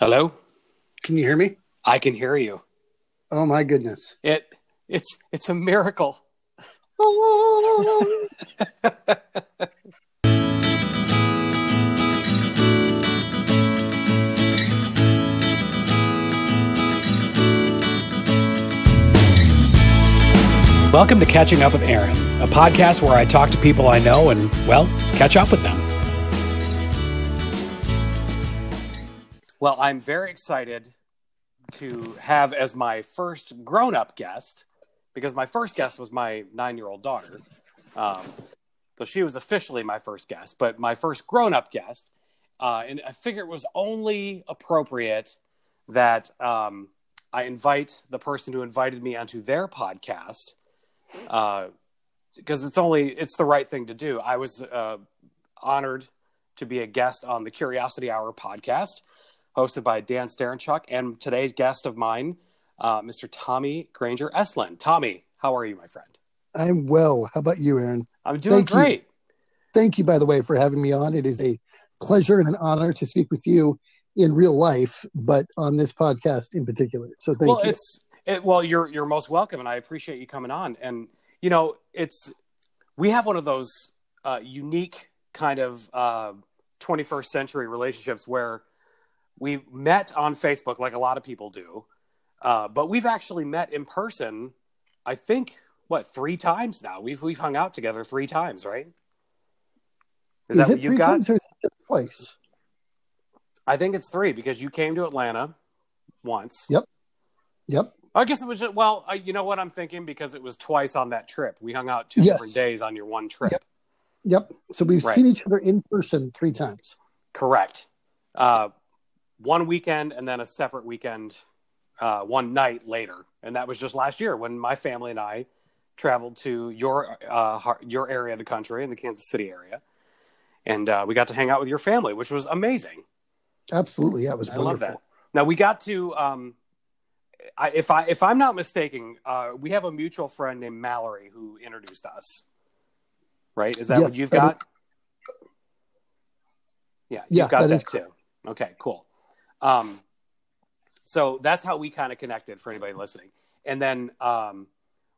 Hello? Can you hear me? I can hear you. Oh my goodness. It it's it's a miracle. Welcome to Catching Up with Aaron, a podcast where I talk to people I know and, well, catch up with them. Well, I'm very excited to have as my first grown up guest, because my first guest was my nine year old daughter. Um, so she was officially my first guest, but my first grown up guest. Uh, and I figure it was only appropriate that um, I invite the person who invited me onto their podcast because uh, it's only it's the right thing to do. I was uh, honored to be a guest on the Curiosity Hour podcast, hosted by Dan Starenchuk, and today's guest of mine, uh, Mr. Tommy Granger Estlin. Tommy, how are you, my friend? I'm well. How about you, Aaron? I'm doing Thank great. You. Thank you, by the way, for having me on. It is a pleasure and an honor to speak with you in real life, but on this podcast in particular. So thank well, you. it's it, well, you're you're most welcome, and I appreciate you coming on. And you know, it's we have one of those uh, unique kind of uh, 21st century relationships where we met on Facebook, like a lot of people do, uh, but we've actually met in person. I think what three times now? We've we've hung out together three times, right? Is, is that what you've got? Times or twice? I think it's three because you came to Atlanta once. Yep. Yep. I guess it was just, well, you know what I'm thinking because it was twice on that trip. We hung out two yes. different days on your one trip. Yep. Yep. So we've right. seen each other in person three times. Correct. Uh, one weekend and then a separate weekend, uh, one night later, and that was just last year when my family and I traveled to your uh, your area of the country in the Kansas City area, and uh, we got to hang out with your family, which was amazing. Absolutely, yeah, it was I wonderful. love that. Now we got to. Um, I, if I if I'm not mistaken, uh, we have a mutual friend named Mallory who introduced us. Right? Is that yes, what you've got? Is... Yeah, you've yeah, got that, that too. Okay, cool. Um, so that's how we kind of connected for anybody listening. And then um,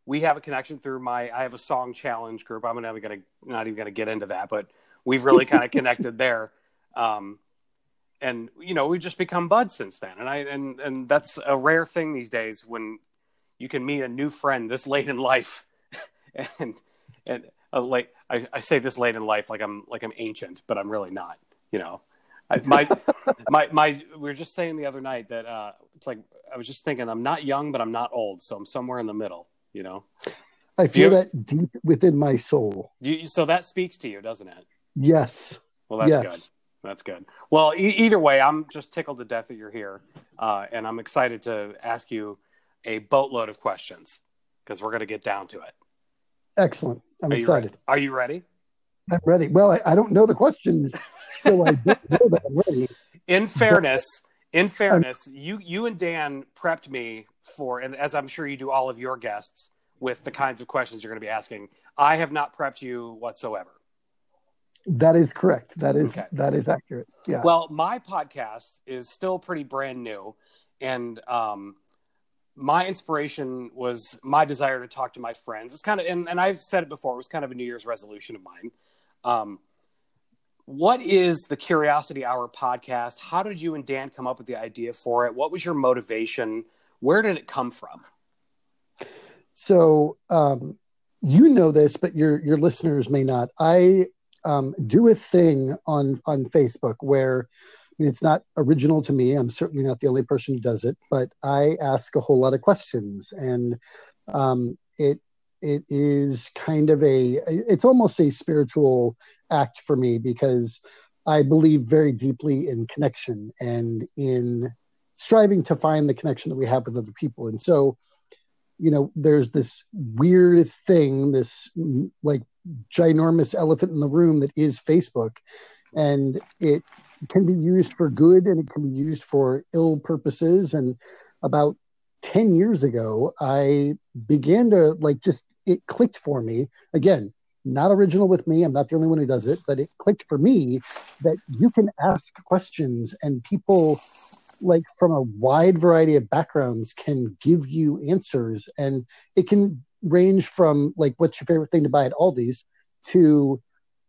we have a connection through my I have a song challenge group. I'm not even gonna not even gonna get into that, but we've really kind of connected there. Um, and you know we've just become buds since then and i and and that's a rare thing these days when you can meet a new friend this late in life and and uh, like I, I say this late in life like i'm like i'm ancient but i'm really not you know I, my my my we were just saying the other night that uh it's like i was just thinking i'm not young but i'm not old so i'm somewhere in the middle you know i feel you, that deep within my soul you, so that speaks to you doesn't it yes well that's yes. good that's good. Well, e- either way, I'm just tickled to death that you're here, uh, and I'm excited to ask you a boatload of questions because we're going to get down to it. Excellent. I'm Are excited. You Are you ready? I'm ready. Well, I, I don't know the questions, so I don't know that I'm ready. In fairness, in fairness, you you and Dan prepped me for, and as I'm sure you do all of your guests with the kinds of questions you're going to be asking. I have not prepped you whatsoever. That is correct. That is okay. that is accurate. Yeah. Well, my podcast is still pretty brand new, and um, my inspiration was my desire to talk to my friends. It's kind of, and, and I've said it before. It was kind of a New Year's resolution of mine. Um, what is the Curiosity Hour podcast? How did you and Dan come up with the idea for it? What was your motivation? Where did it come from? So, um, you know this, but your your listeners may not. I um, do a thing on on Facebook where I mean, it's not original to me. I'm certainly not the only person who does it, but I ask a whole lot of questions, and um, it it is kind of a it's almost a spiritual act for me because I believe very deeply in connection and in striving to find the connection that we have with other people, and so you know there's this weird thing this like ginormous elephant in the room that is Facebook. And it can be used for good and it can be used for ill purposes. And about 10 years ago, I began to like just, it clicked for me. Again, not original with me. I'm not the only one who does it, but it clicked for me that you can ask questions and people like from a wide variety of backgrounds can give you answers and it can range from like what's your favorite thing to buy at Aldi's to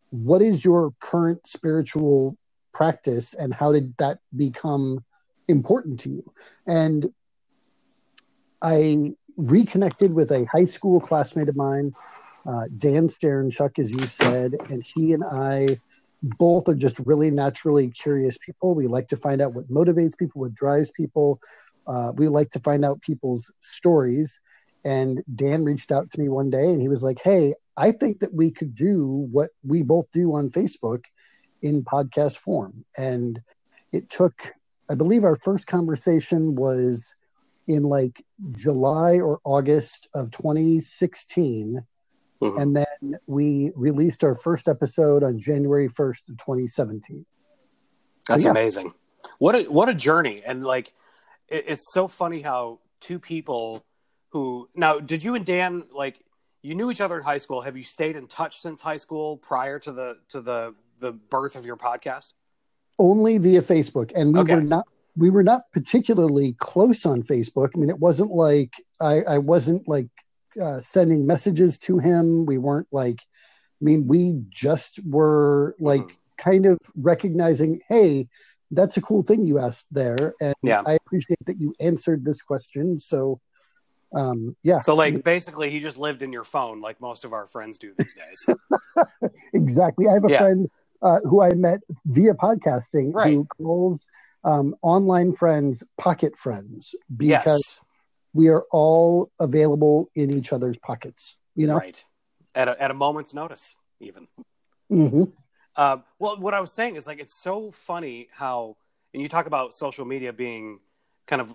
what is your current spiritual practice and how did that become important to you and i reconnected with a high school classmate of mine uh, dan Starenchuk, as you said and he and i both are just really naturally curious people. We like to find out what motivates people what drives people. Uh, we like to find out people's stories. And dan reached out to me one day and he was like hey I think that we could do what we both do on Facebook in podcast form. And it took, I believe our first conversation was in like July or August of 2016. Mm-hmm. And then we released our first episode on January 1st of 2017. That's so, yeah. amazing. What a, what a journey. And like, it, it's so funny how two people who now, did you and Dan like, you knew each other in high school. Have you stayed in touch since high school prior to the to the the birth of your podcast? Only via Facebook, and we okay. were not we were not particularly close on Facebook. I mean, it wasn't like I, I wasn't like uh, sending messages to him. We weren't like, I mean, we just were like mm-hmm. kind of recognizing, hey, that's a cool thing you asked there, and yeah. I appreciate that you answered this question. So um, yeah. So like basically he just lived in your phone like most of our friends do these days. exactly. I have a yeah. friend uh, who I met via podcasting right. who calls um, online friends pocket friends because yes. we are all available in each other's pockets. You know, right? At a, at a moment's notice, even. Mm-hmm. Uh, well, what I was saying is like it's so funny how, and you talk about social media being kind of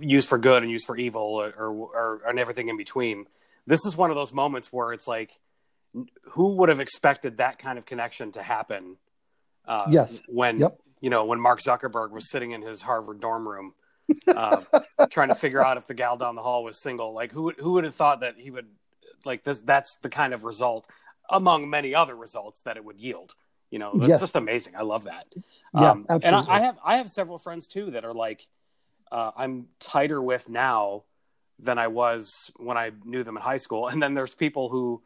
used for good and used for evil or, or, or, and everything in between. This is one of those moments where it's like, who would have expected that kind of connection to happen? Uh, yes. When, yep. You know, when Mark Zuckerberg was sitting in his Harvard dorm room, uh, trying to figure out if the gal down the hall was single, like who, who would have thought that he would like this, that's the kind of result among many other results that it would yield. You know, it's yes. just amazing. I love that. Yeah, um, absolutely. And I, I have, I have several friends too that are like, uh, I'm tighter with now than I was when I knew them in high school. And then there's people who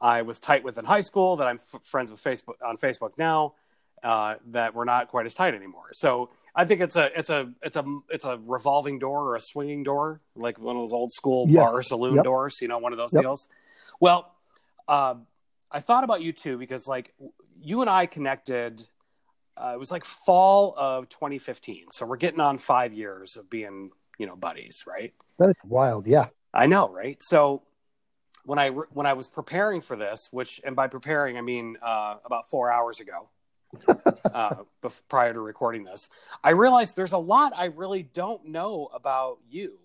I was tight with in high school that I'm f- friends with Facebook on Facebook now uh, that we're not quite as tight anymore. So I think it's a it's a it's a it's a revolving door or a swinging door, like one of those old school bar saloon yep. doors. You know, one of those yep. deals. Well, uh, I thought about you too because like you and I connected uh, it was like fall of 2015. So we're getting on five years of being, you know, buddies, right? That's wild. Yeah. I know, right? So when I when I was preparing for this, which and by preparing I mean uh, about four hours ago, uh, before, prior to recording this, I realized there's a lot I really don't know about you.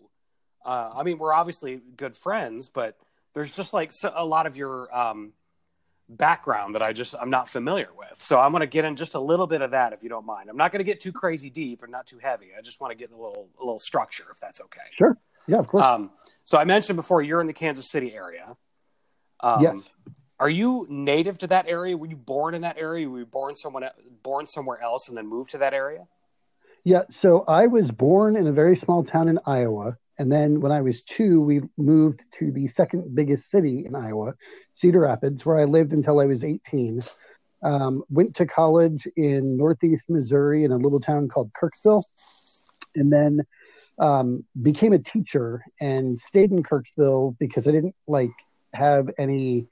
Uh, I mean, we're obviously good friends, but there's just like a lot of your um, background that I just I'm not familiar with. So I'm going to get in just a little bit of that if you don't mind. I'm not going to get too crazy deep or not too heavy. I just want to get a little a little structure if that's okay. Sure. Yeah, of course. Um, so I mentioned before you're in the Kansas City area. Um, yes. Are you native to that area? Were you born in that area? Were you born someone born somewhere else and then moved to that area? Yeah, so I was born in a very small town in Iowa. And then when I was two, we moved to the second biggest city in Iowa, Cedar Rapids, where I lived until I was 18. Um, went to college in Northeast Missouri in a little town called Kirksville. And then um, became a teacher and stayed in Kirksville because I didn't like have any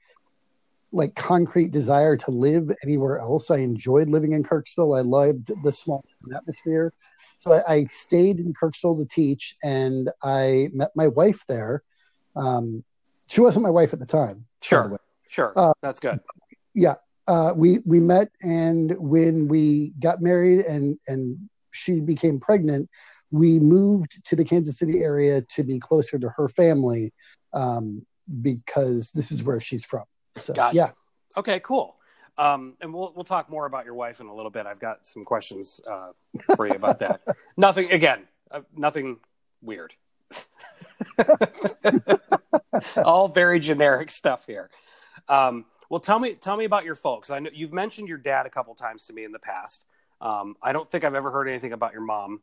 like concrete desire to live anywhere else. I enjoyed living in Kirksville. I loved the small atmosphere. So I, I, stayed in Kirksville to teach, and I met my wife there. Um, she wasn't my wife at the time. Sure, the sure, uh, that's good. Yeah, uh, we we met, and when we got married, and and she became pregnant, we moved to the Kansas City area to be closer to her family um, because this is where she's from. So gotcha. yeah. Okay, cool. Um, and we'll we'll talk more about your wife in a little bit. I've got some questions uh, for you about that. nothing again, uh, nothing weird. All very generic stuff here. Um, well, tell me tell me about your folks. I know you've mentioned your dad a couple times to me in the past. Um, I don't think I've ever heard anything about your mom.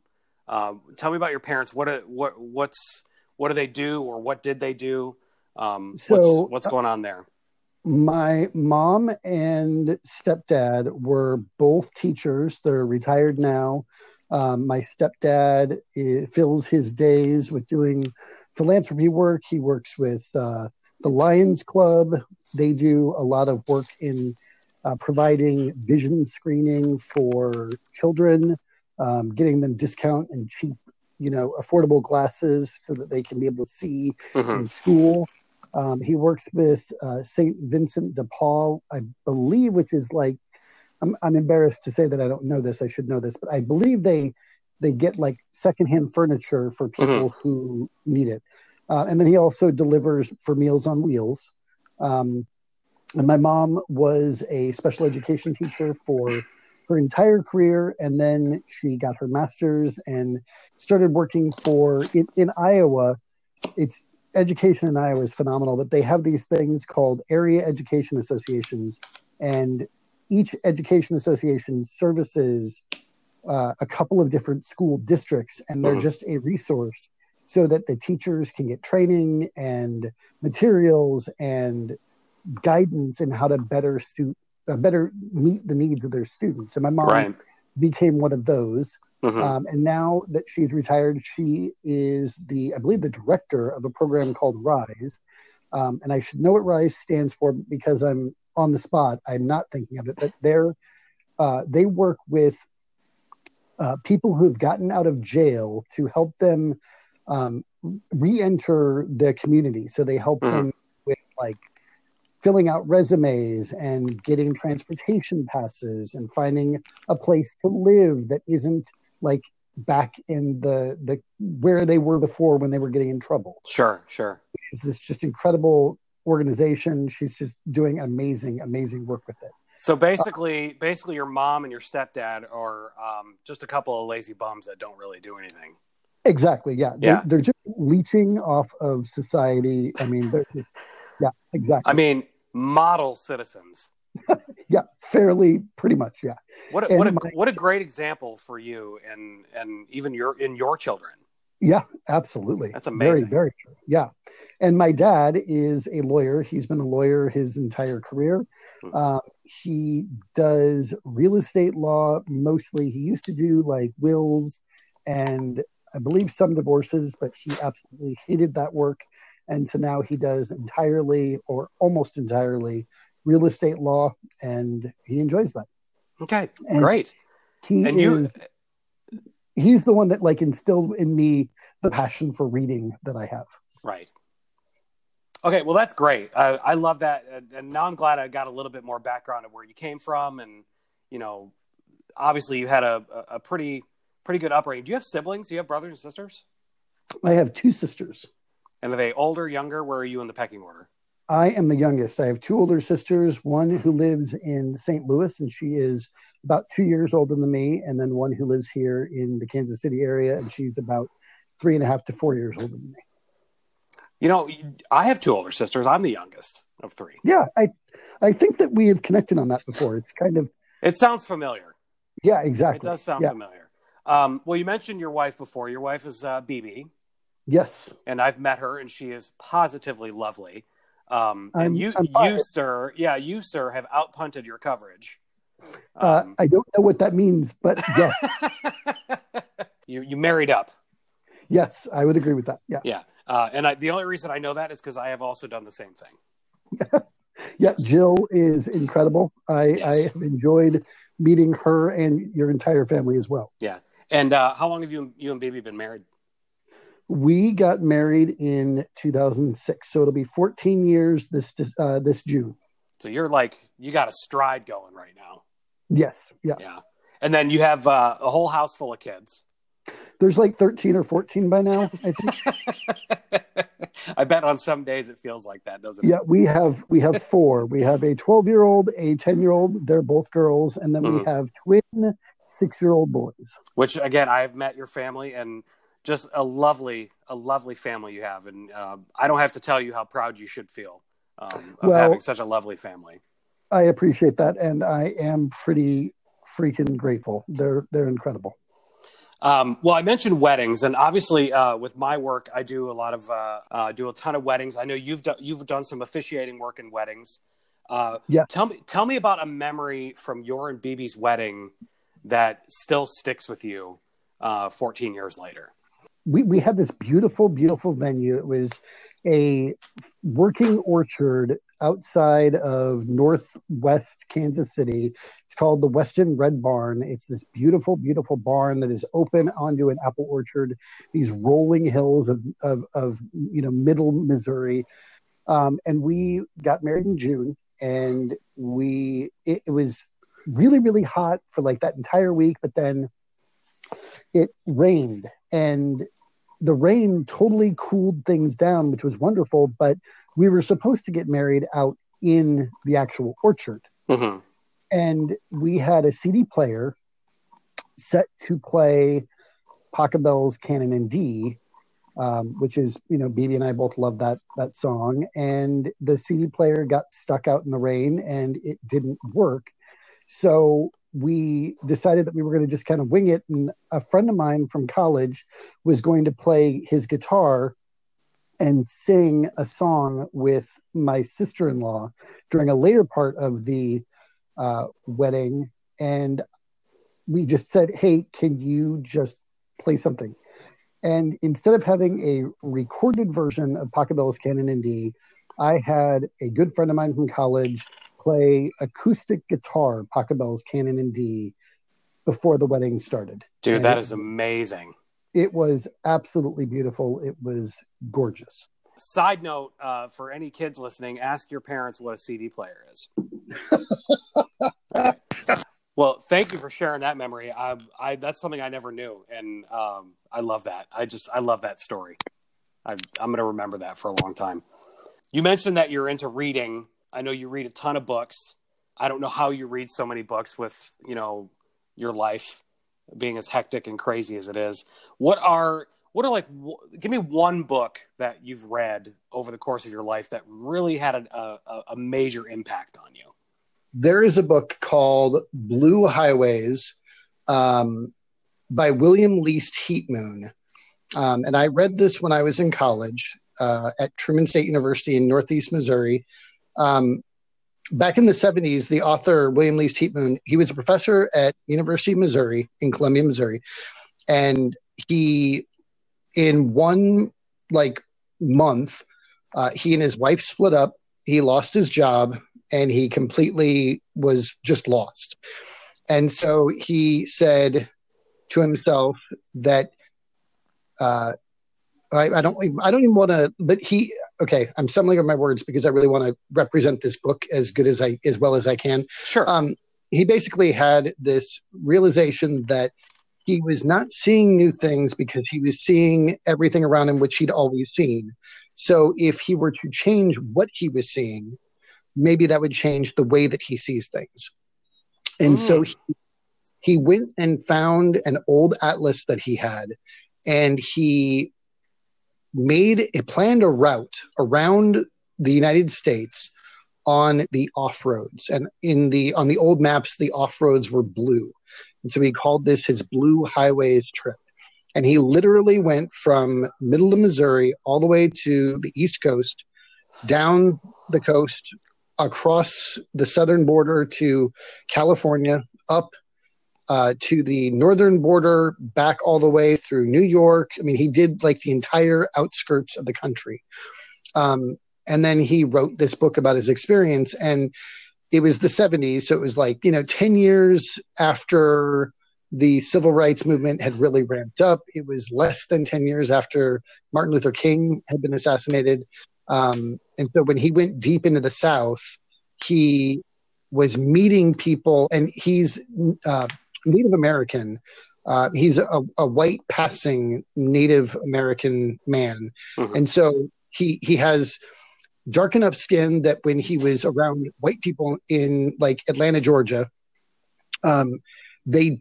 Um, tell me about your parents. What what what's what do they do, or what did they do? Um, So, what's, what's going on there? My mom and stepdad were both teachers. They're retired now. Um, my stepdad eh, fills his days with doing philanthropy work. He works with uh, the Lions Club. They do a lot of work in uh, providing vision screening for children, um, getting them discount and cheap, you know, affordable glasses so that they can be able to see Mhm. in school. Um, he works with uh, St. Vincent de Paul, I believe, which is like, I'm, I'm embarrassed to say that I don't know this. I should know this, but I believe they they get like secondhand furniture for people who need it. Uh, and then he also delivers for Meals on Wheels. Um, and my mom was a special education teacher for her entire career, and then she got her master's and started working for in, in Iowa. It's education in Iowa is phenomenal, but they have these things called area education associations, and each education association services uh, a couple of different school districts, and they're Mhm. just a resource so that the teachers can get training and materials and guidance in how to better suit, uh, better meet the needs of their students. And my mom Right. became one of those. Mhm. Um, and now that she's retired, she is the, I believe, the director of a program called Rise. Um, and I should know what Rise stands for because I'm on the spot. I'm not thinking of it, but they're uh, they work with uh, people who have gotten out of jail to help them um, re-enter the community. So they help Mhm. them with like filling out resumes and getting transportation passes and finding a place to live that isn't like back in the the where they were before when they were getting in trouble. Sure, sure. It's this just incredible organization. She's just doing amazing, amazing work with it. So basically, basically, your mom and your stepdad are um, just a couple of lazy bums that don't really do anything. Exactly. Yeah. They're, Yeah. they're just leeching off of society. I mean, they're, yeah, exactly. I mean, model citizens. yeah, fairly, pretty much. Yeah. What a, what a my- what a great example for you and and even your in your children. Yeah, absolutely. That's amazing. Very, very true. Yeah. And my dad is a lawyer. He's been a lawyer his entire career. Hmm. Uh, he does real estate law mostly. He used to do like wills and I believe some divorces, but he absolutely hated that work. And so now he does entirely or almost entirely real estate law and he enjoys that. Okay, And great. He And you, is he's the one that like instilled in me the passion for reading that I have. right? Okay, well that's great. I, I love that, and, now I'm glad I got a little bit more background of where you came from, and you know, obviously you had a, a a pretty pretty good upbringing. Do you have siblings? Do you have brothers and sisters? I have two sisters. And are they older, younger? Where are you in the pecking order? I am the youngest. I have two older sisters, one who lives in St. Louis, and she is about two years older than me, and then one who lives here in the Kansas City area, and she's about three and a half to four years older than me. You know, I have two older sisters. I'm the youngest of three. Yeah, I, I think that we have connected on that before. It's kind of, It sounds familiar. yeah, exactly. It does sound Yeah. familiar. Um, well, you mentioned your wife before. Your wife is uh, BB, Yes, and I've met her, and she is positively lovely. Um, I'm- and you, I'm you, sir, yeah, you, sir, have outpunted your coverage. uh, Um, I don't know what that means, but yeah, you, you married up, yes, I would agree with that. Yeah, yeah. Uh, and I, the only reason I know that is because I have also done the same thing. yeah. Jill is incredible. I, Yes. I have enjoyed meeting her and your entire family as well. Yeah, and uh, how long have you, you and baby been married? We got married in 2006, so it'll be 14 years this uh, this June. So you're like you got a stride going right now. Yes, yeah. Yeah. And then you have uh, a whole house full of kids. There's like 13 or 14 by now. I think. I bet on some days it feels like that, doesn't it? yeah, we have we have four. We have a 12 year old, a 10 year old. They're both girls, and then we Mhm. have twin six year old boys. Which again, I've met your family and just a lovely, a lovely family you have, and uh, I don't have to tell you how proud you should feel um, of Well- having such a lovely family. I appreciate that, and I am pretty freaking grateful. They're they're incredible. Um, well, I mentioned weddings, and obviously, uh, with my work, I do a lot of uh, uh, do a ton of weddings. I know you've done you've done some officiating work in weddings. Uh, yeah. Tell me tell me about a memory from your and BB's wedding that still sticks with you uh, 14 years later. We we had this beautiful, beautiful venue. It was a working orchard outside of northwest Kansas City. It's called the Weston Red Barn. It's this beautiful, beautiful barn that is open onto an apple orchard, these rolling hills of, of, of you know, middle Missouri. Um, and we got married in June and we, it, it was really, really hot for like that entire week, but then it rained and the rain totally cooled things down, which was wonderful. But we were supposed to get married out in the actual orchard. Mm-hmm. And we had a CD player set to play Pachelbel's Canon in D, um, which is, you know, BB and I both love that that song. And the CD player got stuck out in the rain and it didn't work. So we decided that we were going to just kind of wing it. And a friend of mine from college was going to play his guitar and sing a song with my sister in law during a later part of the uh, wedding. And we just said, Hey, can you just play something? And instead of having a recorded version of Pachelbel's Canon in D, I had a good friend of mine from college play acoustic guitar, Pachelbel's Canon in D, before the wedding started. Dude, and that is amazing. It was absolutely beautiful. It was gorgeous. Side note uh, for any kids listening, ask your parents what a CD player is. Well, thank you for sharing that memory. I, I that's something I never knew, and um, I love that. I just I love that story. I, I'm going to remember that for a long time. You mentioned that you're into reading I know you read a ton of books. I don't know how you read so many books with, you know, your life being as hectic and crazy as it is. What are what are like give me one book that you've read over the course of your life that really had a, a, a major impact on you there is a book called blue highways um, by william least heatmoon um, and i read this when i was in college uh, at truman state university in northeast missouri um, back in the 70s, the author William Least Heatmoon, he was a professor at University of Missouri in Columbia, Missouri, and he, in one like month, uh, he and his wife split up. He lost his job, and he completely was just lost. And so he said to himself that uh, I, I, don't I don't even want to but he okay I'm stumbling over my words because I really want to represent this book as good as I as well as I can. Sure. Um, he basically had this realization that he was not seeing new things because he was seeing everything around him which he'd always seen. So if he were to change what he was seeing, maybe that would change the way that he sees things. And mm. so he, he went and found an old atlas that he had and he made a planned a route around the United States on the off roads and in the on the old maps the off roads were blue. And so he called this his blue highways trip. And he literally went from middle of missouri all the way to the east coast down the coast across the southern border to california up uh, to the northern border, back all the way through New York. I mean, he did like the entire outskirts of the country. Um, and then he wrote this book about his experience. And it was the 70s. So it was like, you know, 10 years after the civil rights movement had really ramped up. It was less than 10 years after Martin Luther King had been assassinated. Um, and so when he went deep into the South, he was meeting people, and he's uh, Native American. Uh, he's a, a, white passing Native American man, mm-hmm. and so he he has dark enough skin that when he was around white people in like Atlanta, Georgia, um, they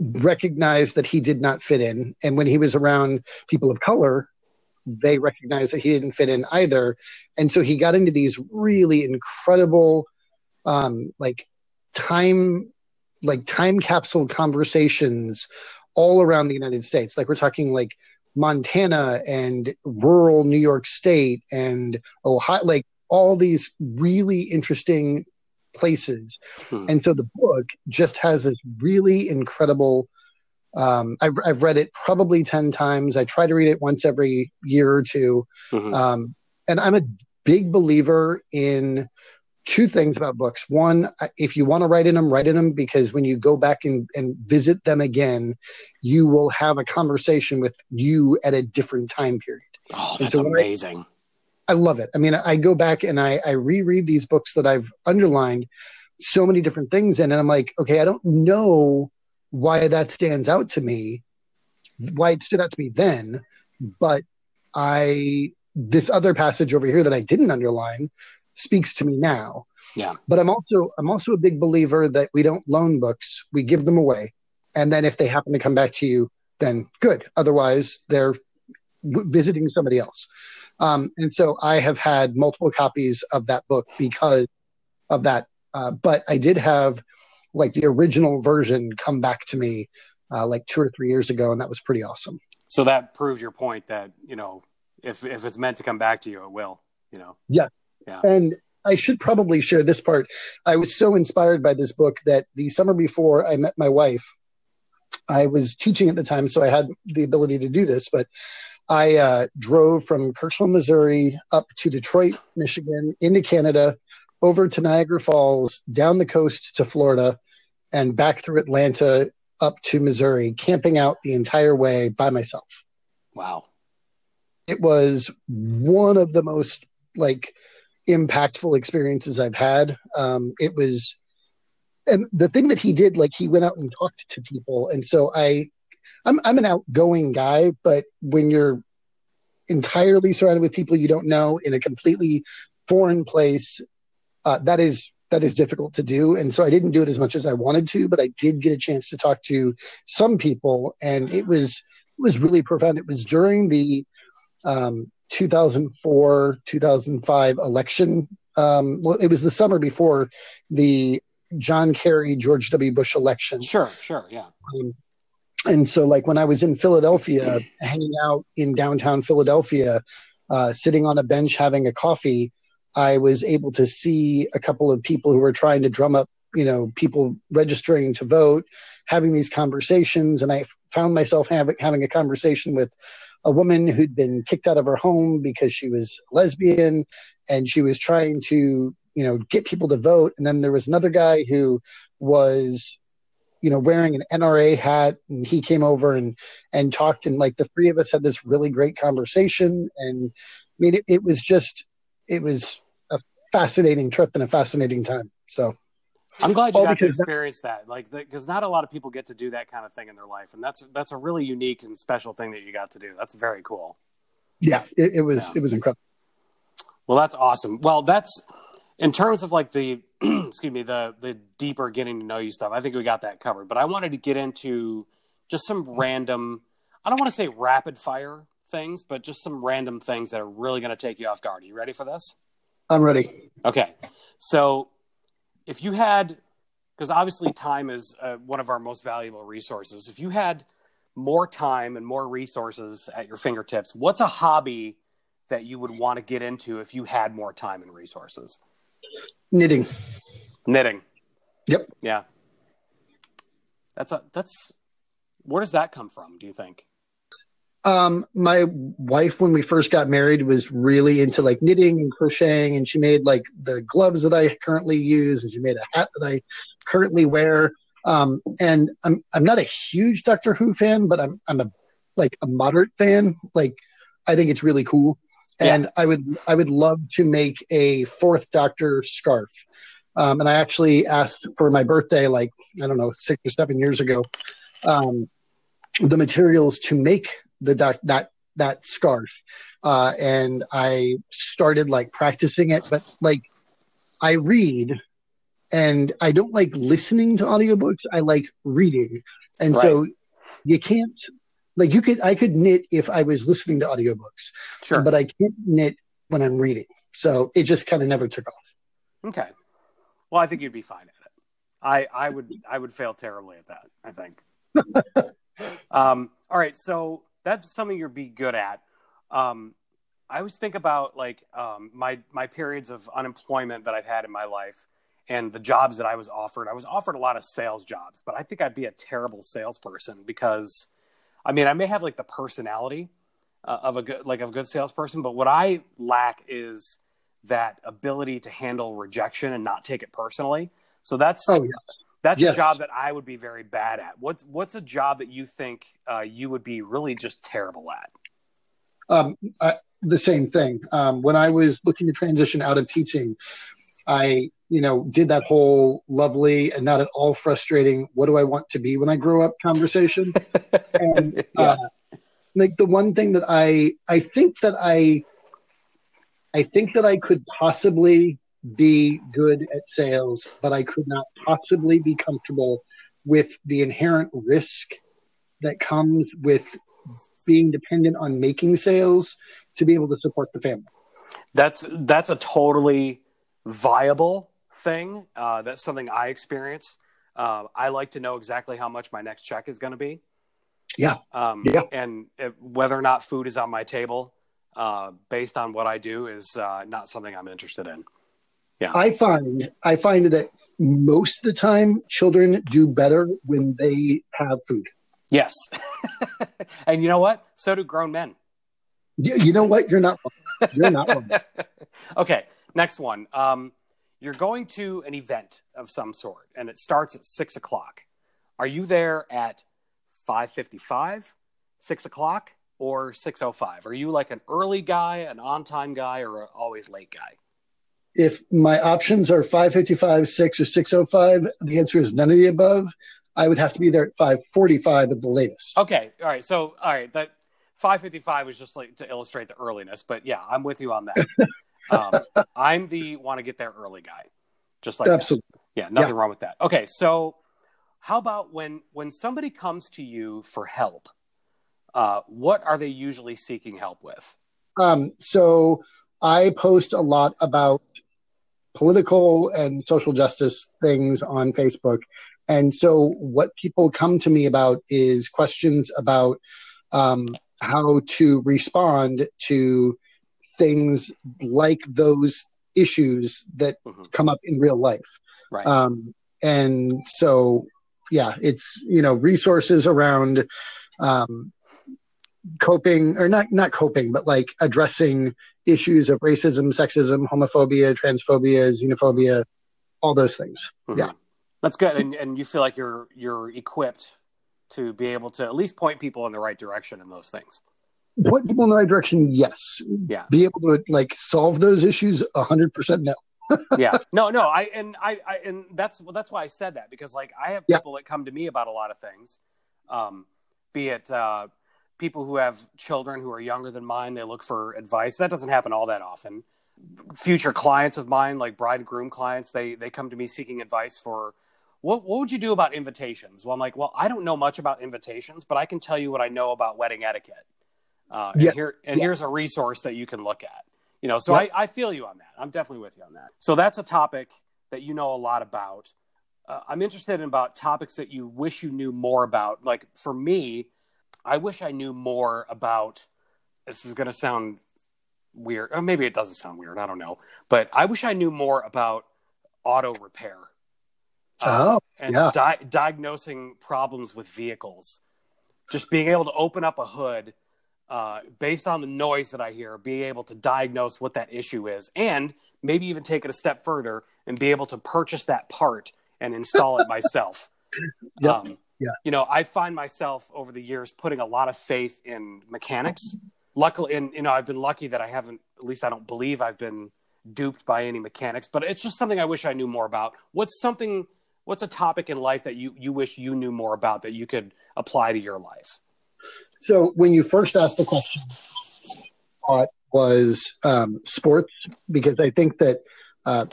recognized that he did not fit in, and when he was around people of color, they recognized that he didn't fit in either, and so he got into these really incredible, um, like time like time capsule conversations all around the United States. Like we're talking like Montana and rural New York State and Ohio, like all these really interesting places. Hmm. And so the book just has this really incredible. Um, I've, I've read it probably 10 times. I try to read it once every year or 2 mm-hmm. um, and I'm a big believer in two things about books. One, uh, if you want to write in them, write in them because when you go back and, and visit them again, you will have a conversation with you at a different time period. Oh, that's so amazing. I, I, love it. I mean, I go back and I, I reread these books that I've underlined so many different things in, and I'm like, okay, I don't know why that stands out to me, why it stood out to me then, but I this other passage over here that I didn't underline speaks to me now. Yeah. But I'm also I'm also a big believer that we don't loan books, we give them away. And then if they happen to come back to you, then good. Otherwise, they're w- visiting somebody else. Um, and so I have had multiple copies of that book because of that. Uh, but I did have like the original version come back to me uh, like two or three years ago, and that was pretty awesome. So that proves your point that you know if if it's meant to come back to you, it will. You know. Yeah. Yeah. And I should probably share this part. I was so inspired by this book that the summer before I met my wife, I was teaching at the time, so I had the ability to do this, but I uh, drove from Kirksville, Missouri, up to Detroit, Michigan, into Canada, over to Niagara Falls, down the coast to Florida, and back through Atlanta up to Missouri, camping out the entire way by myself. Wow. It was one of the most like impactful experiences I've had. Um, it was, and the thing that he did, like he went out and talked to people, and so I, I'm I'm an outgoing guy, but when you're entirely surrounded with people you don't know in a completely foreign place, uh, that is that is difficult to do, and so I didn't do it as much as I wanted to, but I did get a chance to talk to some people, and it was it was really profound. It was during the um, 2004 2005 election. Um, well it was the summer before the john kerry george w. Bush election. Sure sure yeah. Um, and so like when i was in philadelphia hanging out in downtown philadelphia uh, sitting on a bench having a coffee i was able to see a couple of people who were trying to drum up you know people registering to vote having these conversations. And i found myself having having a conversation with a woman who'd been kicked out of her home because she was lesbian and she was trying to you know get people to vote. And then there was another guy who was you know wearing an NRA hat and he came over and and talked and like the three of us had this really great conversation. And I mean it, it was just it was a fascinating trip and a fascinating time. So I'm glad you got to experience that, like, because not a lot of people get to do that kind of thing in their life, and that's that's a really unique and special thing that you got to do. That's very cool. Yeah, it, it was yeah. it was incredible. Well, that's awesome. Well, that's in terms of like the excuse me the the deeper getting to know you stuff. I think we got that covered. But I wanted to get into just some random. I don't want to say rapid fire things, but just some random things that are really going to take you off guard. Are you ready for this? I'm ready. Okay. So if you had, because obviously time is uh, one of our most valuable resources. If you had more time and more resources at your fingertips, what's a hobby that you would want to get into if you had more time and resources? Knitting. Knitting. Yep. Yeah. That's a that's where does that come from, do you think? Um, my wife, when we first got married, was really into like knitting and crocheting, and she made like the gloves that I currently use, and she made a hat that I currently wear. Um, and I'm I'm not a huge Doctor Who fan, but I'm I'm a like a moderate fan. Like I think it's really cool, and yeah. I would I would love to make a Fourth Doctor scarf. Um, and I actually asked for my birthday, like I don't know, six or seven years ago, um, the materials to make the that that that scarf, uh, and I started like practicing it. But like, I read, and I don't like listening to audiobooks. I like reading, and right. so you can't like you could I could knit if I was listening to audiobooks, sure, but I can't knit when I'm reading. So it just kind of never took off. Okay. Well, I think you'd be fine at it. I I would I would fail terribly at that. I think. Um, all right, so that's something you'd be good at. Um, I always think about like um, my my periods of unemployment that I've had in my life and the jobs that I was offered. I was offered a lot of sales jobs, but I think I'd be a terrible salesperson because, I mean, I may have like the personality uh, of a good like of a good salesperson, but what I lack is that ability to handle rejection and not take it personally. So that's Oh, yeah. That's Yes. a job that I would be very bad at. What's what's a job that you think uh, you would be really just terrible at? Um, I, the same thing. Um, when I was looking to transition out of teaching, I, you know, did that whole lovely and not at all frustrating, what do I want to be when I grow up conversation. and Yeah. uh, like the one thing that I, I think that I, I think that I could possibly be good at sales, but I could not possibly be comfortable with the inherent risk that comes with being dependent on making sales to be able to support the family. That's that's a totally viable thing. Uh, that's something I experience. Uh, I like to know exactly how much my next check is going to be. Yeah. Um, Yeah. And if, whether or not food is on my table, uh, based on what I do, is uh, not something I'm interested in. I find I find that most of the time children do better when they have food. Yes. and you know what? So do grown men. You, you know what? You're not wrong. You're not wrong. okay, next one. Um, you're going to an event of some sort, and it starts at six o'clock. Are you there at five fifty-five, six o'clock, or six o five? Are you like an early guy, an on-time guy, or a always late guy? If my options are 555, 6 or 605, the answer is none of the above. I would have to be there at 545 at the latest. Okay, all right. So, all right, that five fifty-five was just like to illustrate the earliness, but yeah, I'm with you on that. um, I'm the want to get there early guy, just like that. Absolutely. Yeah, nothing wrong with that. Okay, so how about when when somebody comes to you for help? Uh, what are they usually seeking help with? Um, so I post a lot about political and social justice things on Facebook. And so what people come to me about is questions about um, how to respond to things like those issues that Mhm. come up in real life. Right. Um, and so, yeah, it's, you know, resources around um, coping or not, not coping, but like addressing issues of racism, sexism, homophobia, transphobia, xenophobia, all those things. Mhm. yeah. that's good. And and you feel like you're you're equipped to be able to at least point people in the right direction in those things. Point people in the right direction, yes. Yeah. Be able to like solve those issues, hundred percent no. yeah no no i and I, I and that's well, that's why i said that because like i have Yeah. people that come to me about a lot of things um be it uh people who have children who are younger than mine they look for advice. That doesn't happen all that often. Future clients of mine like bride and groom clients they they come to me seeking advice for what what would you do about invitations? Well i'm like well i don't know much about invitations but i can tell you what i know about wedding etiquette. Uh, and Yeah. here and Yeah. here's a resource that you can look at. You know so Yeah. I, I feel you on that. I'm definitely with you on that. So that's a topic that you know a lot about. Uh, i'm interested in about topics that you wish you knew more about. Like for me i wish i knew more about this is going to sound weird or maybe it doesn't sound weird i don't know but i wish i knew more about auto repair Uh, Oh, and yeah. di- diagnosing problems with vehicles. Just being able to open up a hood uh, based on the noise that I hear, be able to diagnose what that issue is, and maybe even take it a step further and be able to purchase that part and install it myself. Yep. Um, Yeah. You know, I find myself over the years putting a lot of faith in mechanics. Luckily, and you know, I've been lucky that I haven't. At least I don't believe I've been duped by any mechanics. But it's just something I wish I knew more about. What's something? What's a topic in life that you you wish you knew more about that you could apply to your life? So when you first asked the question, thought was um, sports because I think that uh,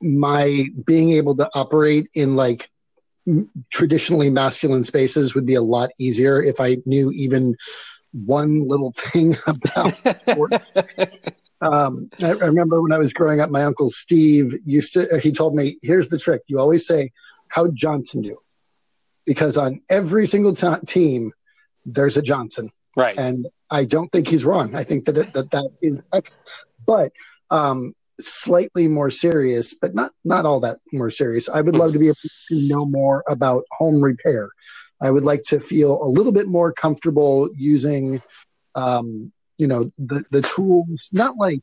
my being able to operate in like traditionally masculine spaces would be a lot easier if I knew even one little thing about. Um, I, I remember when I was growing up, my uncle Steve used to. He told me, "Here's the trick: you always say, how'd Johnson do?' Because on every single t- team, there's a Johnson, Right. and I don't think he's wrong. I think that it, that that is, but um, slightly more serious, but not not all that more serious. I would love to be able to know more about home repair. I would like to feel a little bit more comfortable using, um, you know, the the tools. Not like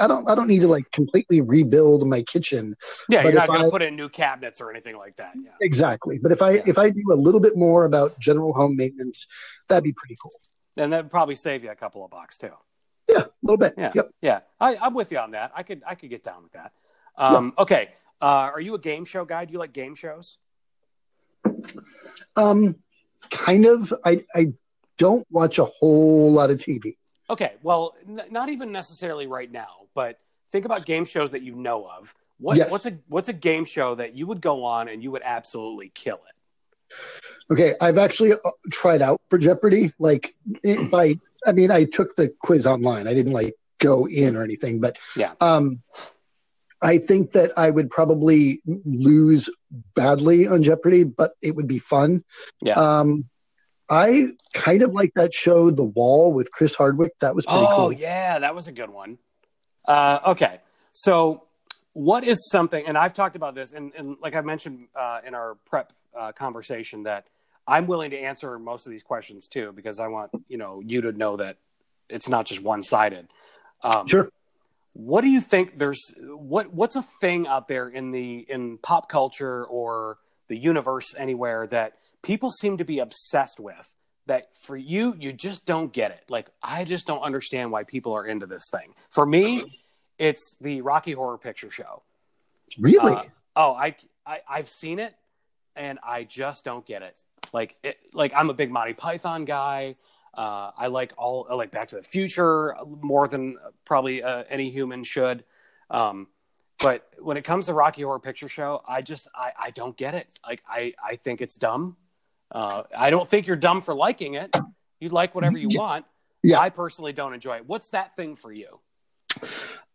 I don't I don't need to like completely rebuild my kitchen yeah, but you're not going to put in new cabinets or anything like that. Yeah. exactly. But if I Yeah. if I do a little bit more about general home maintenance, that'd be pretty cool. And that'd probably save you a couple of bucks too. Yeah, a little bit. Yeah. Yep. Yeah. I, I'm with you on that. I could I could get down with that. Um, Okay. Uh, are you a game show guy? Do you like game shows? Um, kind of. I I don't watch a whole lot of TV. Okay. Well, n- not even necessarily right now, but think about game shows that you know of. What, Yes. What's a what's a game show that you would go on and you would absolutely kill it? Okay, I've actually uh, tried out for Jeopardy. Like, by I mean, I took the quiz online. I didn't like go in or anything, but Yeah. Um, I think that I would probably lose badly on Jeopardy, but it would be fun. Yeah. Um, I kind of like that show, The Wall, with Chris Hardwick. That was pretty Oh cool. Oh yeah, that was a good one. Uh, okay, so what is something? And I've talked about this, and, and like I mentioned uh, in our prep uh, conversation, that I'm willing to answer most of these questions too, because I want you know you to know that it's not just one sided. Um, Sure. What do you think? There's what what's a thing out there in the in pop culture or the universe anywhere that people seem to be obsessed with that for you you just don't get it like i just don't understand why people are into this thing for me it's the rocky horror picture show Really? Uh, oh I, I i've seen it and i just don't get it like it, like i'm a big monty python guy. Uh, i like all I like back to the future more than probably uh, any human should. Um, but when it comes to rocky horror picture show i just i, I don't get it. Like i i think it's dumb. Uh, i don't think you're dumb for liking it. You like whatever you want. Yeah. i personally don't enjoy it. What's that thing for you?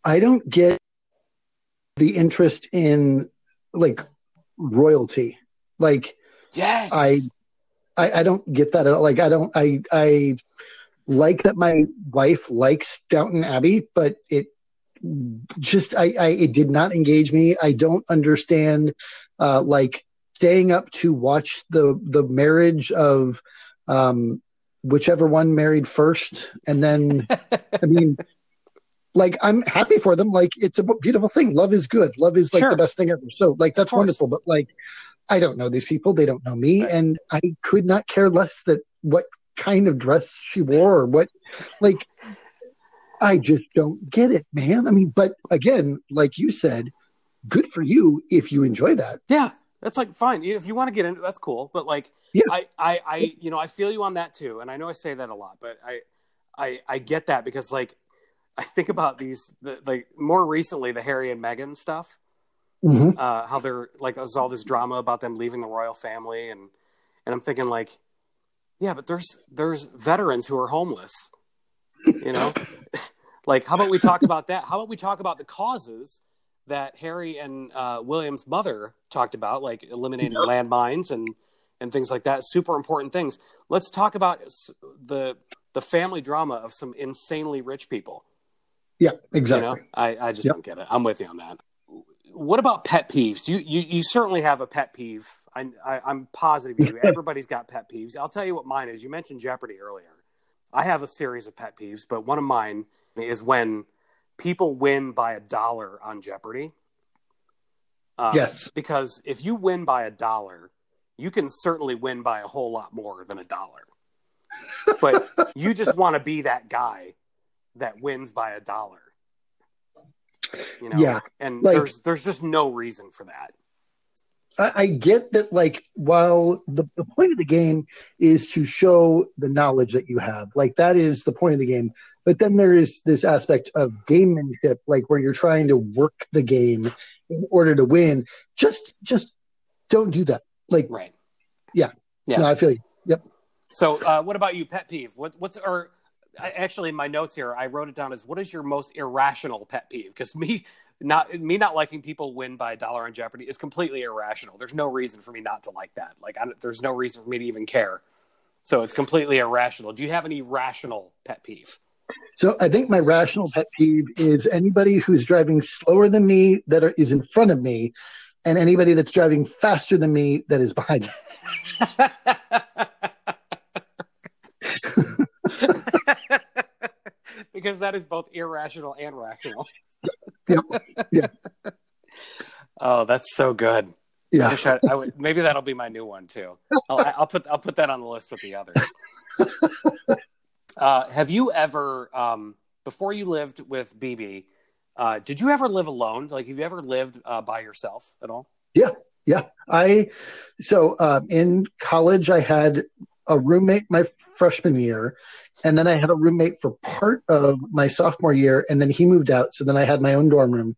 I don't get the interest in like royalty. Like yes. I, I, I don't get that at all. Like I don't, I, I like that my wife likes Downton Abbey, but it just, I, I, it did not engage me. I don't understand, uh, like staying up to watch the, the marriage of, um, whichever one married first. And then, I mean, like I'm happy for them. Like it's a beautiful thing. Love is good. Love is like Sure. the best thing ever. So like that's wonderful. But like I don't know these people. They don't know me, Right. and I could not care less that what kind of dress she wore or what. Like I just don't get it, man. I mean, but again, like you said, good for you if you enjoy that. Yeah, that's like fine. If you want to get into that's cool. But like, Yeah. I, I, I, you know, I feel you on that too. And I know I say that a lot, but I, I, I get that because like, I think about these, the, like more recently, the Harry and Meghan stuff, hmm uh, how they're like, there's all this drama about them leaving the royal family. And, and I'm thinking like, yeah, but there's, there's veterans who are homeless, you know, like, how about we talk about that? How about we talk about the causes that Harry and uh, William's mother talked about, like eliminating landmines and and things like that. Super important things. Let's talk about the the family drama of some insanely rich people. Yeah, exactly. You know, I, I just Yep. don't get it. I'm with you on that. What about pet peeves? You you, you certainly have a pet peeve. I, I, I'm positive you. Everybody's got pet peeves. I'll tell you what mine is. You mentioned Jeopardy earlier. I have a series of pet peeves, but one of mine is when people win by a dollar on Jeopardy. Uh, yes. Because if you win by a dollar, you can certainly win by a whole lot more than a dollar. But you just want to be that guy that wins by a dollar. You know? Yeah, And like- there's there's just no reason for that. I, I get that, like, while the, the point of the game is to show the knowledge that you have, like, that is the point of the game. But then there is this aspect of gamemanship, like, where you're trying to work the game in order to win. Just, just don't do that. Like, Right. Yeah. Yeah. no, I feel you. Yep. So, uh, what about you, pet peeve? What, what's or I, actually in my notes here, I wrote it down as what is your most irrational pet peeve? Because me not me not liking people win by a dollar on Jeopardy is completely irrational. There's no reason for me not to like that. Like, I, there's no reason for me to even care. So it's completely irrational. Do you have any rational pet peeve? So I think my rational pet peeve is anybody who's driving slower than me that are, is in front of me, and anybody that's driving faster than me that is behind me. because that is both irrational and rational. Yep. Yeah. oh, that's so good. Yeah. I, I, I would, maybe that'll be my new one too. I'll, I'll, put I'll put that on the list with the others. Uh, have you ever, um, before you lived with BB, uh, did you ever live alone? Like, have you ever lived uh, by yourself at all? Yeah, yeah. I so um, in college I had a roommate my freshman year, and then I had a roommate for part of my sophomore year, and then he moved out, so then I had my own dorm room,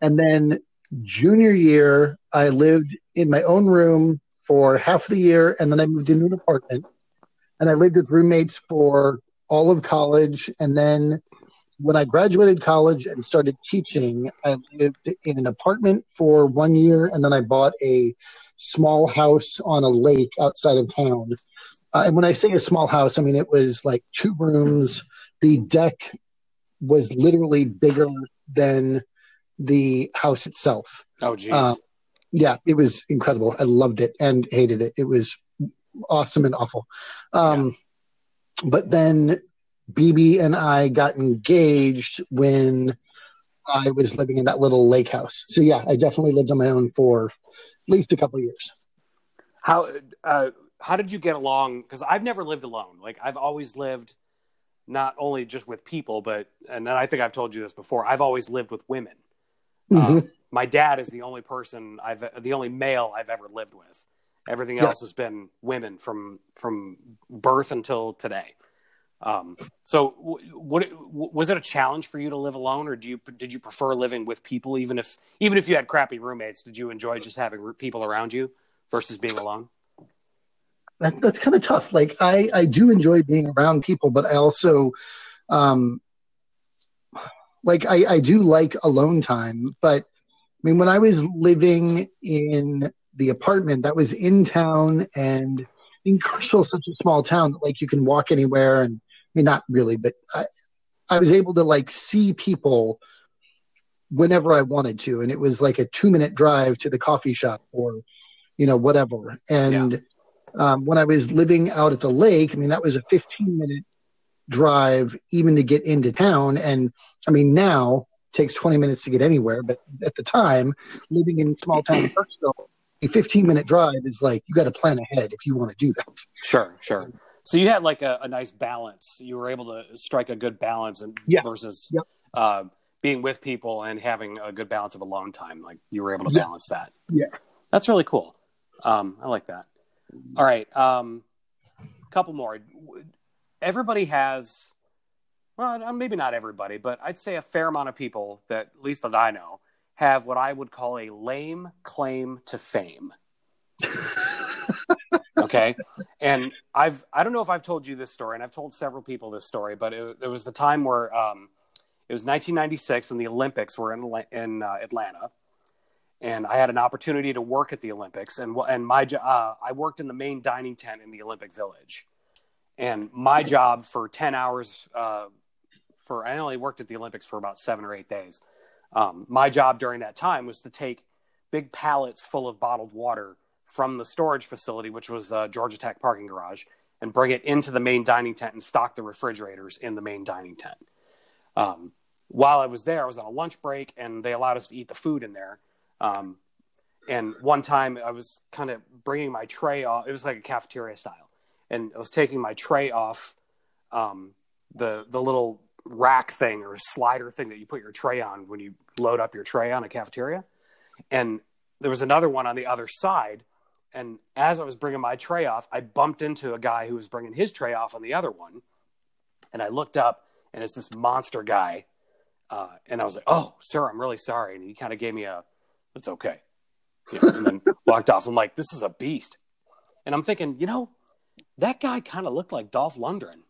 and then junior year I lived in my own room for half the year, and then I moved into an apartment, and I lived with roommates for all of college, and then when I graduated college and started teaching, I lived in an apartment for one year, and then I bought a small house on a lake outside of town. Uh, and when I say a small house, I mean it was like two rooms. The deck was literally bigger than the house itself. Oh, geez. Uh, yeah, it was incredible. I loved it and hated it. It was awesome and awful. Um, But then BB and I got engaged when I was living in that little lake house. So yeah, I definitely lived on my own for at least a couple of years. How uh, how did you get along? Because I've never lived alone. Like I've always lived not only just with people, but and I think I've told you this before. I've always lived with women. Mhm. Uh, my dad is the only person I've the only male I've ever lived with. Everything Yeah. else has been women from from birth until today. Um, so, what was it a challenge for you to live alone, or do you did you prefer living with people, even if even if you had crappy roommates? Did you enjoy just having people around you versus being alone? That, that's kind of tough. Like I, I do enjoy being around people, but I also, um, like I, I do like alone time. But I mean, when I was living in the apartment that was in town, and I mean, Kirksville is such a small town that like you can walk anywhere, and I mean, not really, but I, I was able to like see people whenever I wanted to, and it was like a two minute drive to the coffee shop or, you know, whatever. And um, when I was living out at the lake, I mean, that was a 15 minute drive even to get into town. And I mean, now it takes 20 minutes to get anywhere. But at the time, living in small town Kirksville, a 15 minute drive is like, you got to plan ahead if you want to do that. Sure, sure. So you had like a, a nice balance. You were able to strike a good balance, and Yeah. versus Yep. uh, being with people and having a good balance of alone time. Like you were able to Yeah. balance that. Yeah. that's really cool. Um, I like that. All right, um, couple more. Everybody has, well, maybe not everybody, but I'd say a fair amount of people that, at least that I know, have what I would call a lame claim to fame. okay and i've i don't know if i've told you this story and i've told several people this story but it, it was the time where um, it was 1996 and the olympics were in, in uh, atlanta and i had an opportunity to work at the olympics and, and my uh, i worked in the main dining tent in the olympic village and my job for 10 hours uh, for i only worked at the olympics for about seven or eight days um, my job during that time was to take big pallets full of bottled water from the storage facility, which was uh, Georgia Tech parking garage, and bring it into the main dining tent and stock the refrigerators in the main dining tent. Um, while I was there, I was on a lunch break, and they allowed us to eat the food in there. Um, and one time, I was kind of bringing my tray off. It was like a cafeteria style, and I was taking my tray off um, the the little rack thing or slider thing that you put your tray on when you load up your tray on a cafeteria. And there was another one on the other side. And as I was bringing my tray off, I bumped into a guy who was bringing his tray off on the other one. And I looked up, and it's this monster guy. Uh, and I was like, "Oh, sir, I'm really sorry." And he kind of gave me a, "It's okay," you know, and then walked off. I'm like, "This is a beast." And I'm thinking, you know, that guy kind of looked like Dolph Lundgren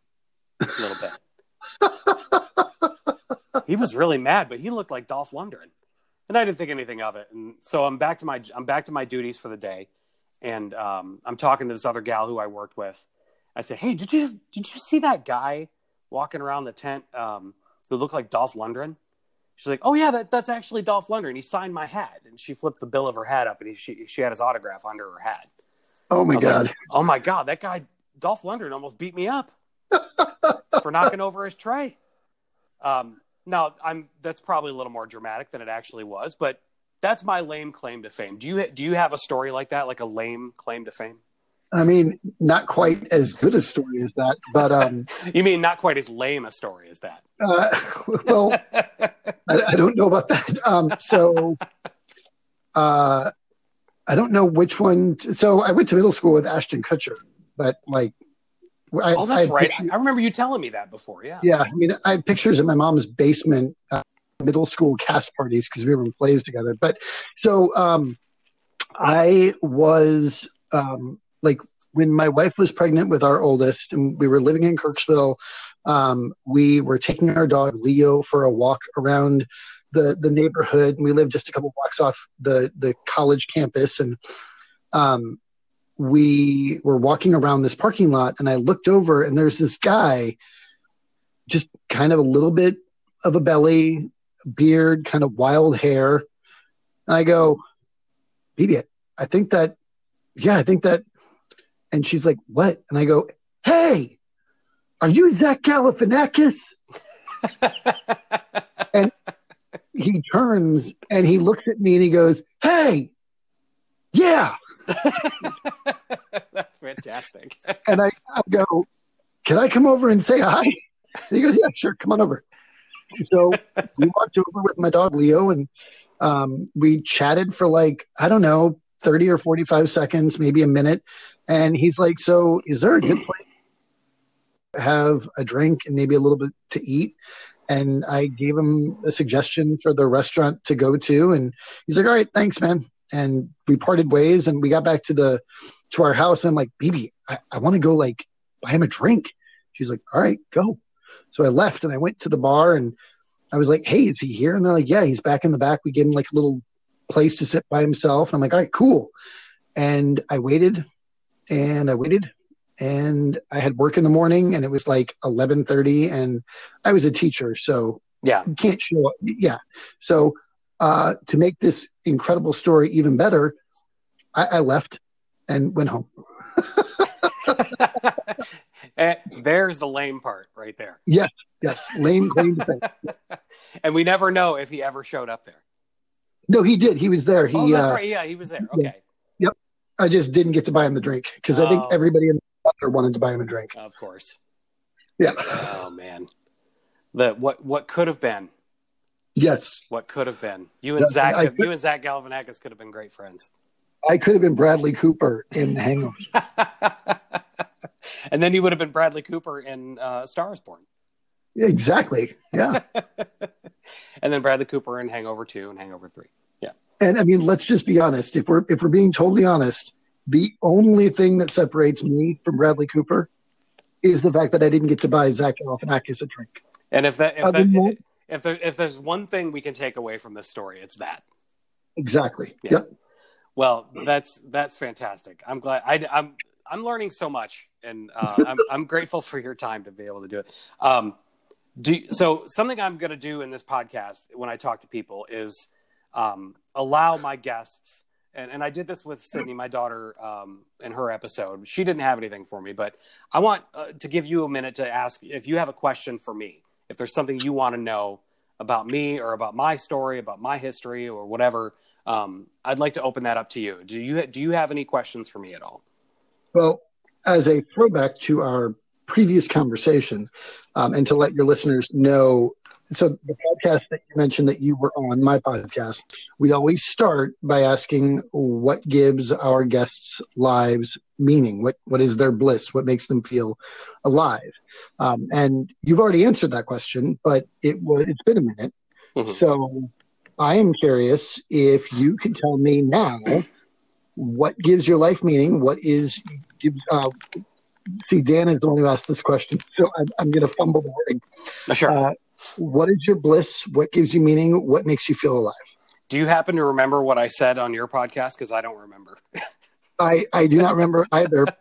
a little bit. he was really mad, but he looked like Dolph Lundgren, and I didn't think anything of it. And so I'm back to my I'm back to my duties for the day, and um, I'm talking to this other gal who I worked with, I say, "Hey, did you did you see that guy walking around the tent um, who looked like Dolph Lundgren?" She's like, "Oh yeah, that, that's actually Dolph Lundgren. He signed my hat." And she flipped the bill of her hat up, and he, she she had his autograph under her hat. Oh my god! Like, oh my god! That guy Dolph Lundgren almost beat me up for knocking over his tray. Um, now I'm that's probably a little more dramatic than it actually was, but that's my lame claim to fame. Do you do you have a story like that, like a lame claim to fame? I mean, not quite as good a story as that, but um, you mean not quite as lame a story as that? Uh, well, I, I, don't know about that. Um, so, uh, I don't know which one. so I went to middle school with Ashton Kutcher, but like, I, oh, that's I right. Pictures, I remember you telling me that before. Yeah. Yeah. I mean, I had pictures in my mom's basement, uh, middle school cast parties because we were in plays together. But so um, I was um, like when my wife was pregnant with our oldest and we were living in Kirksville, um, we were taking our dog Leo for a walk around the the neighborhood. We lived just a couple blocks off the the college campus, and um, we were walking around this parking lot. And I looked over, and there's this guy, just kind of a little bit of a belly, beard, kind of wild hair. And I go, idiot. I think that, yeah, I think that and she's like, What? And I go, Hey, are you Zach Galifianakis? and he turns and he looks at me and he goes, Hey, yeah. That's fantastic. and I, I, go, Can I come over and say hi? And he goes, Yeah, sure, come on over. So we walked over with my dog Leo and um, we chatted for like, I don't know, 30 or 45 seconds, maybe a minute. And he's like, So is there a good place have a drink and maybe a little bit to eat? And I gave him a suggestion for the restaurant to go to. And he's like, All right, thanks, man. And we parted ways and we got back to the to our house. And I'm like, baby, I, I want to go like buy him a drink. She's like, All right, go. So I left and I went to the bar and I was like, Hey, is he here? And they're like, Yeah, he's back in the back. We gave him like a little place to sit by himself. And I'm like, all right, cool. And I waited and I waited and I had work in the morning and it was like 1130 and I was a teacher. So yeah, you can't show up. Yeah. So, uh, to make this incredible story even better, I, I left and went home. there's the lame part right there. Yes. Yes. Lame claim and we never know if he ever showed up there. No, he did. He was there. He, oh, that's uh, right. Yeah, he was there. Okay. Yep. I just didn't get to buy him the drink because oh. I think oh. everybody in the wanted to buy him a drink. Of course. Yeah. Oh man, the what what could have been. Yes. What could have been. You and Zach. I, you and Zach Galifianakis could have been great friends. I could have been Bradley Cooper in Hangover. and then you would have been Bradley Cooper in uh, Stars Born. Exactly. Yeah. and then Bradley Cooper in Hangover Two and Hangover Three. Yeah. And I mean, let's just be honest. If we're if we're being totally honest, the only thing that separates me from Bradley Cooper is the fact that I didn't get to buy Zach Galifianakis a drink. And if that if, that, if there if there's one thing we can take away from this story, it's that. Exactly. Yeah. Yep. Well, that's that's fantastic. I'm glad I, I'm I'm learning so much, and uh, I'm I'm grateful for your time to be able to do it. Um, do so something I'm going to do in this podcast when I talk to people is um, allow my guests, and, and I did this with Sydney, my daughter, um, in her episode. She didn't have anything for me, but I want uh, to give you a minute to ask if you have a question for me, if there's something you want to know about me or about my story, about my history, or whatever. Um, I'd like to open that up to you. Do you do you have any questions for me at all? Well, as a throwback to our previous conversation um, and to let your listeners know. So, the podcast that you mentioned that you were on, my podcast, we always start by asking what gives our guests' lives meaning? What, what is their bliss? What makes them feel alive? Um, and you've already answered that question, but it was, it's been a minute. Mm-hmm. So, I am curious if you could tell me now what gives your life meaning, what is uh, see, Dan is the one who asked this question, so I'm, I'm going to fumble the wording. Sure. Uh, what is your bliss? What gives you meaning? What makes you feel alive? Do you happen to remember what I said on your podcast? Because I don't remember. I, I do not remember either.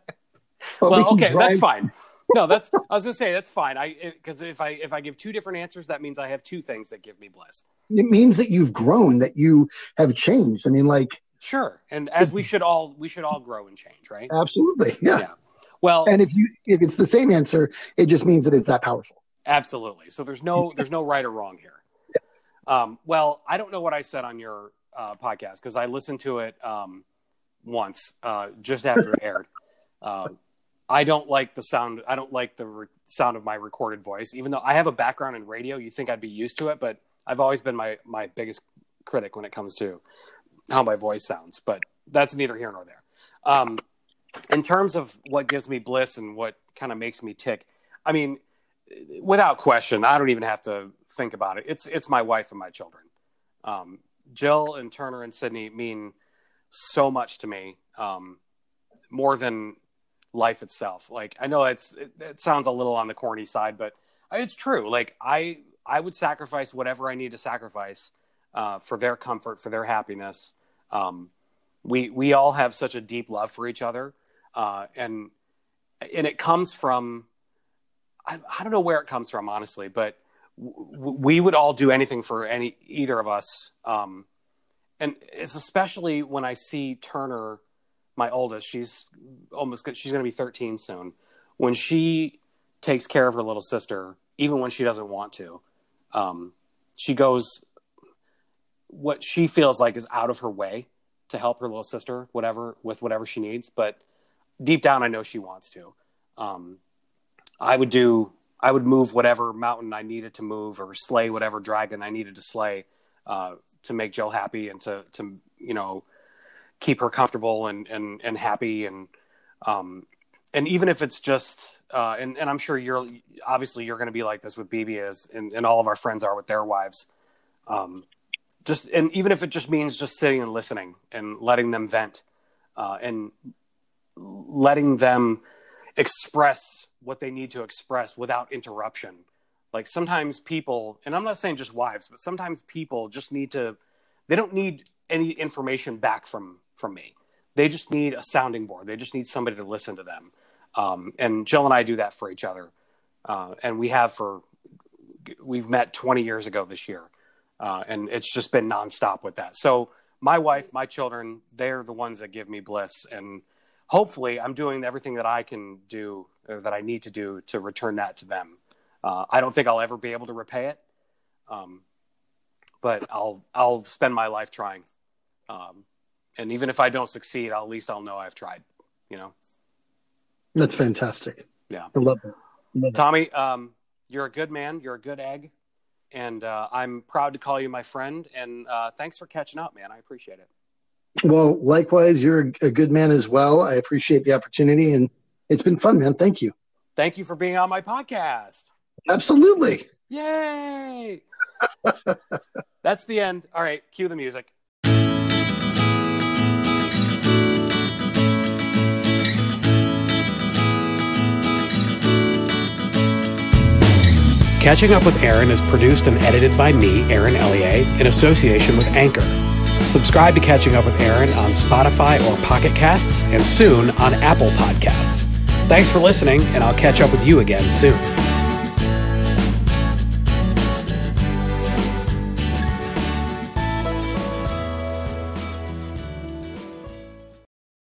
We well, can okay, that's fine. No, that's I was gonna say that's fine. I because if I if I give two different answers, that means I have two things that give me bliss. It means that you've grown, that you have changed. I mean, like, Sure, and as we should all we should all grow and change, right? absolutely, yeah. Yeah. Well, And if you if it's the same answer, it just means that it's that powerful. Absolutely. So there's no there's no right or wrong here. Um, well, I don't know what I said on your uh, podcast because I listened to it um, once uh, just after it aired. Um, I don't like the sound. I don't like the re- sound of my recorded voice, even though I have a background in radio. You think I'd be used to it, but I've always been my my biggest critic when it comes to how my voice sounds. But that's neither here nor there. Um, in terms of what gives me bliss and what kind of makes me tick, I mean, without question, I don't even have to think about it. It's it's my wife and my children. Um, Jill and Turner and Sydney mean so much to me, um, more than life itself. Like I know it's it, it sounds a little on the corny side, but it's true. Like I I would sacrifice whatever I need to sacrifice uh, for their comfort, for their happiness. Um, we we all have such a deep love for each other, uh, and and it comes from I, I don't know where it comes from honestly, but w- we would all do anything for any either of us. Um, and it's especially when I see Turner, my oldest, she's almost she's going to be 13 soon. When she takes care of her little sister, even when she doesn't want to, um, she goes what she feels like is out of her way to help her little sister, whatever with whatever she needs. But deep down, I know she wants to. Um, I would do I would move whatever mountain I needed to move or slay whatever dragon I needed to slay uh, to make Jill happy and to to you know keep her comfortable and and and happy and um and even if it's just uh and and I'm sure you're obviously you're going to be like this with BB as and, and all of our friends are with their wives um just and even if it just means just sitting and listening and letting them vent uh and letting them express what they need to express without interruption. Like sometimes people, and I'm not saying just wives, but sometimes people just need to, they don't need any information back from from me. They just need a sounding board. They just need somebody to listen to them. Um, and Jill and I do that for each other, uh, and we have for we've met 20 years ago this year, uh, and it's just been nonstop with that. So my wife, my children, they're the ones that give me bliss, and hopefully I'm doing everything that I can do or that I need to do to return that to them. Uh, I don't think I'll ever be able to repay it, um, but I'll I'll spend my life trying. Um, and even if I don't succeed, I'll, at least I'll know I've tried. You know, That's fantastic. Yeah. I love it. Love it. Tommy, um, you're a good man. You're a good egg, and uh, I'm proud to call you my friend. And uh, thanks for catching up, man. I appreciate it. Well, likewise, you're a good man as well. I appreciate the opportunity, and it's been fun, man. Thank you. Thank you for being on my podcast. Absolutely. Yay! That's the end. All right, cue the music. Catching Up with Aaron is produced and edited by me, Aaron Ellier, in association with Anchor. Subscribe to Catching Up with Aaron on Spotify or Pocket Casts, and soon on Apple Podcasts. Thanks for listening, and I'll catch up with you again soon.